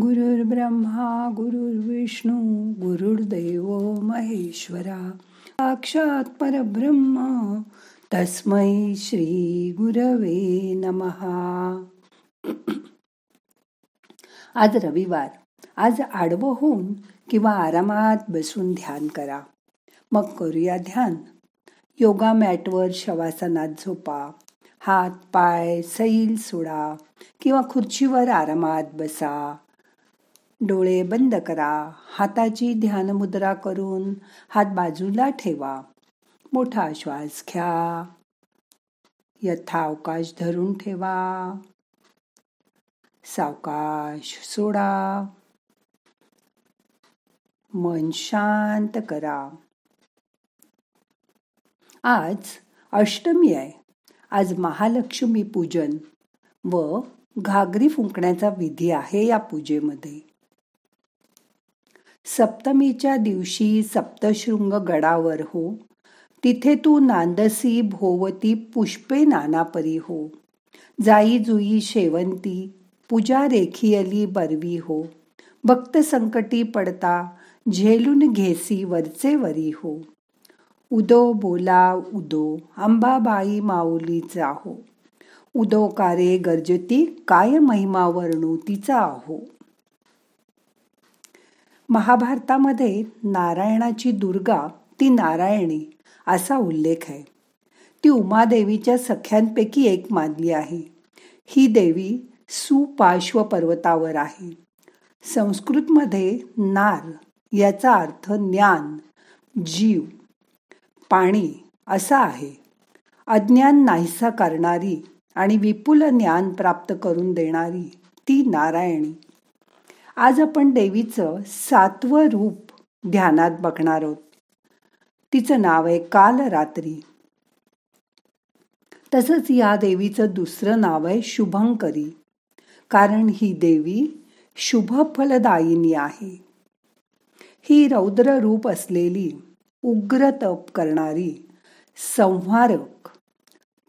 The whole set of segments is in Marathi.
ब्रह्मा गुरुर्विष्णू गुरुर्दैव महेश्वरा साक्षात परब्रह्म तस्मै श्री गुरवे नमहा आज रविवार. आज आडवं होऊन किंवा आरामात बसून ध्यान करा. मग करूया ध्यान. योगा मॅटवर शवासनात झोपा. हात पाय सैल सोडा किंवा खुर्चीवर आरामात बसा. डोळे बंद करा. हाताची ध्यान मुद्रा करून हात बाजूला ठेवा. मोठा श्वास घ्या. यथावकाश धरून ठेवा. सावकाश सोडा. मन शांत करा. आज अष्टमी आहे. आज महालक्ष्मी पूजन व घागरी फुंकण्याचा विधी आहे या पूजेमध्ये. सप्तमीच्या दिवशी सप्तशृंग गडावर हो. तिथे तू नांदसी भोवती पुष्पे नानापरी हो. जाई जुई शेवंती पूजा रेखियली बरवी हो. भक्त संकटी पडता झेलून घेसी वरचे वरी हो. उदो बोला उदो अंबाबाई माऊलीचा हो उदो कारे गर्जती काय महिमा वर्णू तिचा हो. महाभारतामध्ये नारायणाची दुर्गा ती नारायणी असा उल्लेख आहे. ती उमादेवीच्या सख्यांपैकी एक मानली आहे. ही देवी सुपार्श्व पर्वतावर आहे. संस्कृतमध्ये नार याचा अर्थ ज्ञान जीव पाणी असा आहे. अज्ञान नाहीसा करणारी आणि विपुल ज्ञान प्राप्त करून देणारी ती नारायणी. आज आपण देवीचं सातवं रूप ध्यानात बघणार आहोत. तिचं नाव आहे काल रात्री तसंच या देवीचं दुसरं नाव आहे शुभंकरी. कारण ही देवी शुभफलदायिनी आहे. ही रौद्र रूप असलेली उग्र तप करणारी संहारक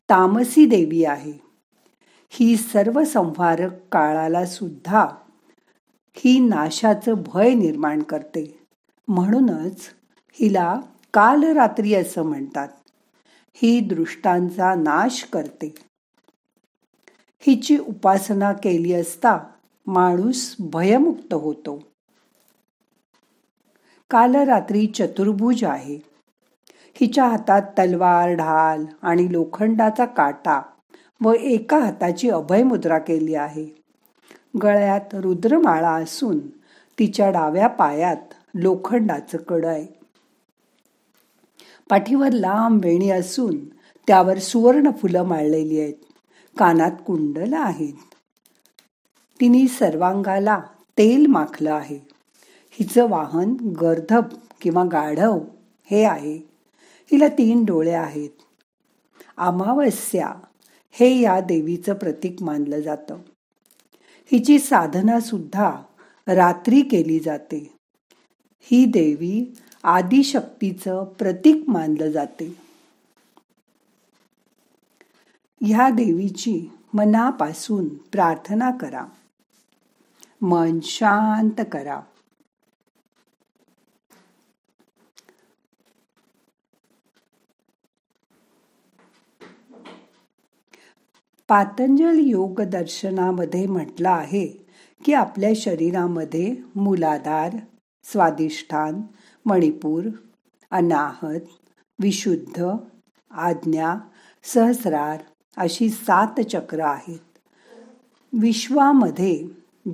तामसी देवी आहे. ही सर्व संहारक काळाला सुद्धा ही नाशाचं भय निर्माण करते. म्हणूनच हिला काल रात्री असं म्हणतात. ही दृष्टांचा नाश करते. हिची उपासना केली असता माणूस भयमुक्त होतो. काल रात्री चतुर्भुज आहे. हिच्या हातात तलवार ढाल आणि लोखंडाचा काटा व एका हाताची अभय मुद्रा केली आहे. गळ्यात रुद्रमाळा असून तिच्या डाव्या पायात लोखंडाचं कड आहे पाठीवर लांब वेणी असून त्यावर सुवर्ण फुलं माळलेली आहेत. कानात कुंडल आहेत. तिने सर्वांगाला तेल माखलं आहे. हिचं वाहन गर्धब किंवा गाढव हे आहे. हिला तीन डोळे आहेत. अमावस्या हे या देवीचं प्रतीक मानलं जातं. हिची साधना सुद्धा रात्री केली जाते. ही देवी आदिशक्तीचं प्रतीक मानलं जाते. ह्या देवीची मनापासून प्रार्थना करा. मन शांत करा. पातंजल योग दर्शनामध्ये म्हटलं आहे की आपल्या शरीरामध्ये मूलाधार स्वादिष्ठान मणिपूर अनाहत विशुद्ध आज्ञा सहस्रार अशी सात चक्र आहेत. विश्वामध्ये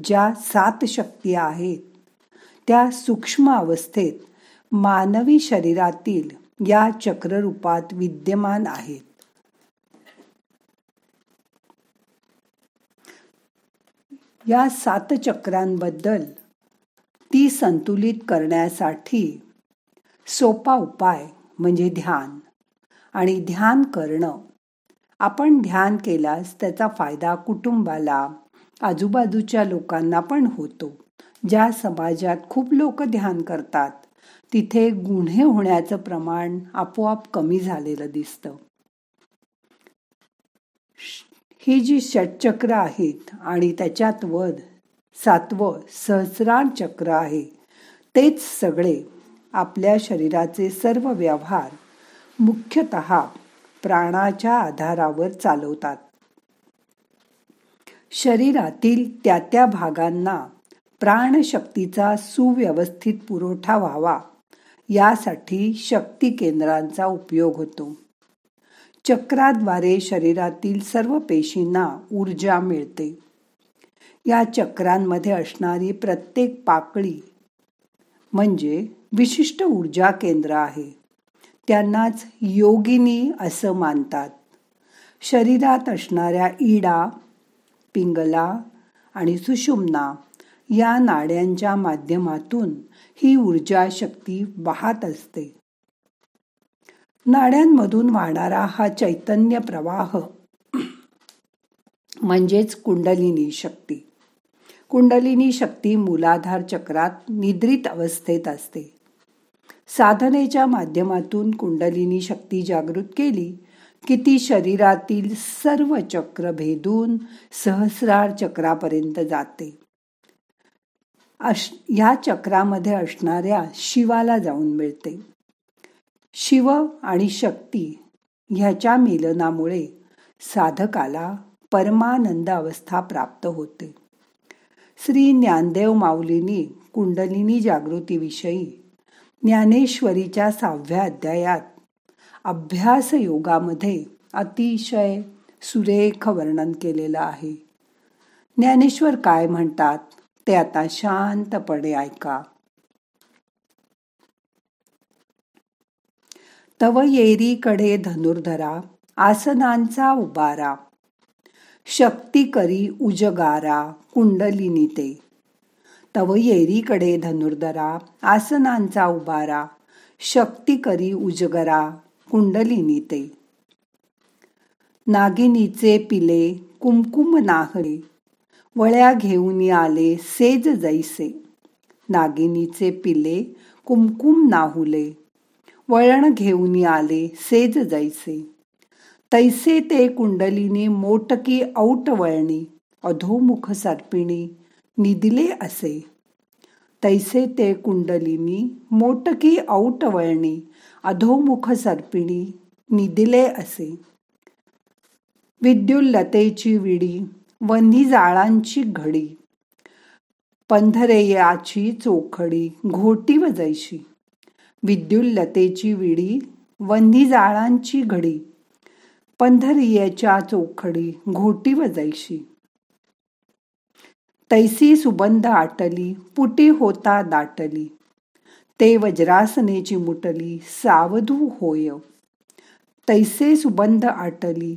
ज्या सात शक्ती आहेत त्या सूक्ष्म अवस्थेत मानवी शरीरातील या चक्ररूपात विद्यमान आहेत. या सात चक्रांबद्दल ती संतुलित करण्यासाठी सोपा उपाय म्हणजे ध्यान. आणि ध्यान करणं. आपण ध्यान केल्यास त्याचा फायदा कुटुंबाला आजूबाजूच्या लोकांना पण होतो. ज्या समाजात खूप लोक ध्यान करतात तिथे गुन्हे होण्याचं प्रमाण आपोआप कमी झालेलं दिसतं. ही जी षटचक्र आहेत आणि त्याच्यात वध सातवं सहस्रार चक्र आहे तेच सगळे आपल्या शरीराचे सर्व व्यवहार मुख्यत प्राणाच्या आधारावर चालवतात. शरीरातील त्या त्या भागांना प्राणशक्तीचा सुव्यवस्थित पुरवठा व्हावा यासाठी शक्ती केंद्रांचा उपयोग होतो. चक्राद्वारे शरीरातील सर्व पेशींना ऊर्जा मिळते. या चक्रांमध्ये असणारी प्रत्येक पाकळी म्हणजे विशिष्ट ऊर्जा केंद्र आहे. त्यांनाच योगिनी असं मानतात. शरीरात असणाऱ्या इडा पिंगला आणि सुषुम्ना या नाड्यांच्या माध्यमातून ही ऊर्जा शक्ती वाहत असते. नाड्यांमधून वाहणारा हा चैतन्य प्रवाह. म्हणजेच कुंडलिनी शक्ती. कुंडलिनी शक्ती मूलाधार चक्रात निद्रित अवस्थेत असते. साधनेच्या माध्यमातून कुंडलिनी शक्ती जागृत केली की ती शरीरातील सर्व चक्र भेदून सहस्रार चक्रापर्यंत जाते. अश या चक्रामध्ये असणाऱ्या शिवाला जाऊन मिळते. शिव आणि शक्ती ह्याच्या मिलनामुळे साधकाला परमानंद अवस्था प्राप्त होते. श्री ज्ञानदेव माऊलींनी कुंडलिनी जागृतीविषयी ज्ञानेश्वरीच्या सहाव्या अध्यायात अभ्यास योगामध्ये अतिशय सुरेख वर्णन केलेलं आहे. ज्ञानेश्वर काय म्हणतात ते आता शांतपणे ऐका. तव येरीकडे धनुर्धरा आसनांचा उबारा. शक्ती करी उजगारा कुंडलिनी ते तव येरीकडे धनुर्धरा आसनांचा उबारा. शक्ती करी उजगरा कुंडलिनी ते नागिनीचे पिले कुमकुम नाहळे वळ्या घेऊन आले सेज जैसे. नागिनीचे पिले कुमकुम नाहुले. वळण घेऊन आले सेज जायचे. तैसे ते कुंडलीने मोटकी औट वळणी अधोमुख सर्पिणी निदिले असे. तैसे ते कुंडलिनी मोटकी औटवळणी अधोमुख सर्पिणी निदिले असे. विद्युल्लतेची विडी वन्ही जाळांची घडी पंधरेयाची चोखडी घोटी वजायची विद्युल्लतेची विडी वंधी जाळांची घडी पंधरियाच्या चोखडी घोटी वजायशी. तैसी सुबंध आटली पुटी होता दाटली ते वज्रासनेची मुटली सावधू होय. तैसे सुबंध आटली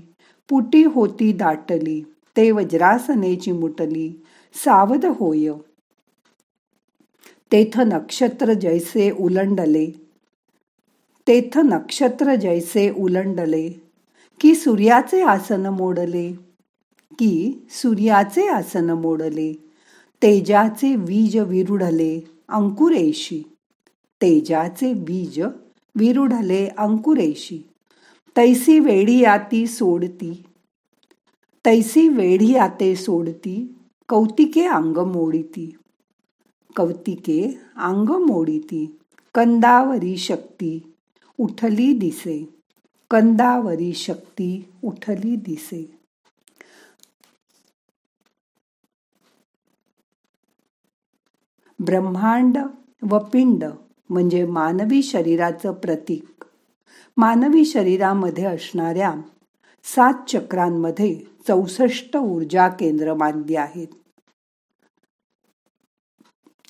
पुटी होती दाटली ते वज्रासनेची मुटली सावध होय. तेथ नक्षत्र जैसे उलंडले. तेथ नक्षत्र जैसे उलंडले की सूर्याचे आसन मोडले की सूर्याचे आसन मोडले. तेजाचे बीज विरुढले अंकुरेशी. तेजाचे बीज विरुढले अंकुरेशी. तैसी वेढी आती सोडती. तैसी वेढी आते सोडती कौतिके अंग मोडिती. कौतिके अंग मोडीती कंदावरी शक्ती उठली दिसे कंदावरी शक्ती उठली दिसे. ब्रह्मांड व पिंड म्हणजे मानवी शरीराचं प्रतीक. मानवी शरीरामध्ये असणाऱ्या सात चक्रांमध्ये चौसष्ट ऊर्जा केंद्र मानली आहेत.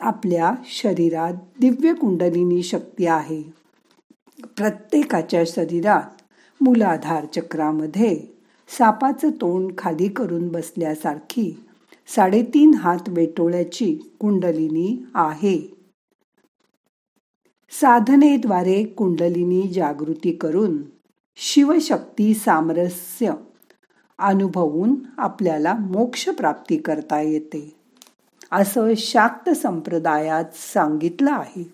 आपल्या शरीरात दिव्य कुंडलिनी शक्ती आहे. प्रत्येकाच्या शरीरात मूलाधार चक्रामध्ये सापाचं तोंड खाली करून बसल्यासारखी साडेतीन हात वेटोळ्याची कुंडलिनी आहे. साधनेद्वारे कुंडलिनी जागृती करून शिवशक्ती सामरस्य अनुभवून आपल्याला मोक्ष प्राप्ती करता येते. असं शाक्त संप्रदायात सांगितलं आहे.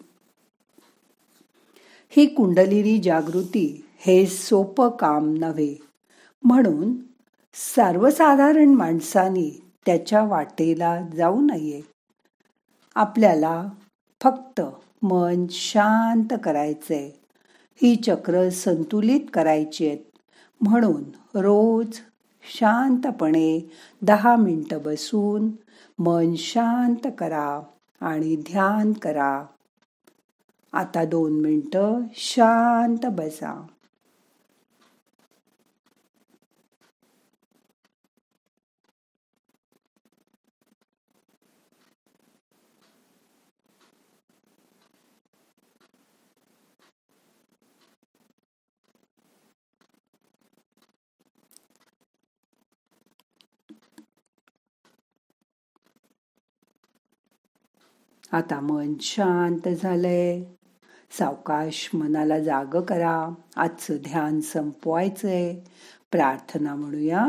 ही कुंडलिनी जागृती हे सोपं काम नव्हे. म्हणून सर्वसाधारण माणसाने त्याच्या वाटेला जाऊ नये. आपल्याला फक्त मन शांत करायचंय. ही चक्र संतुलित करायची आहेत. म्हणून रोज शांतपणे दहा मिनटं बसून मन शांत करा आणि ध्यान करा. आता दोन मिनटं शांत बसा. आता मन शांत झालंय. सावकाश मनाला जाग करा. आजचं ध्यान संपवायचंय. प्रार्थना म्हणूया.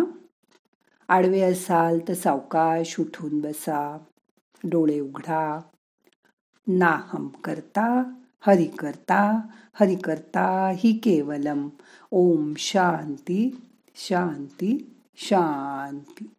आडवे असाल तर सावकाश उठून बसा. डोळे उघडा. नाहम करता हरि करता हरि करता ही केवलम. ओम शांती शांती शांती.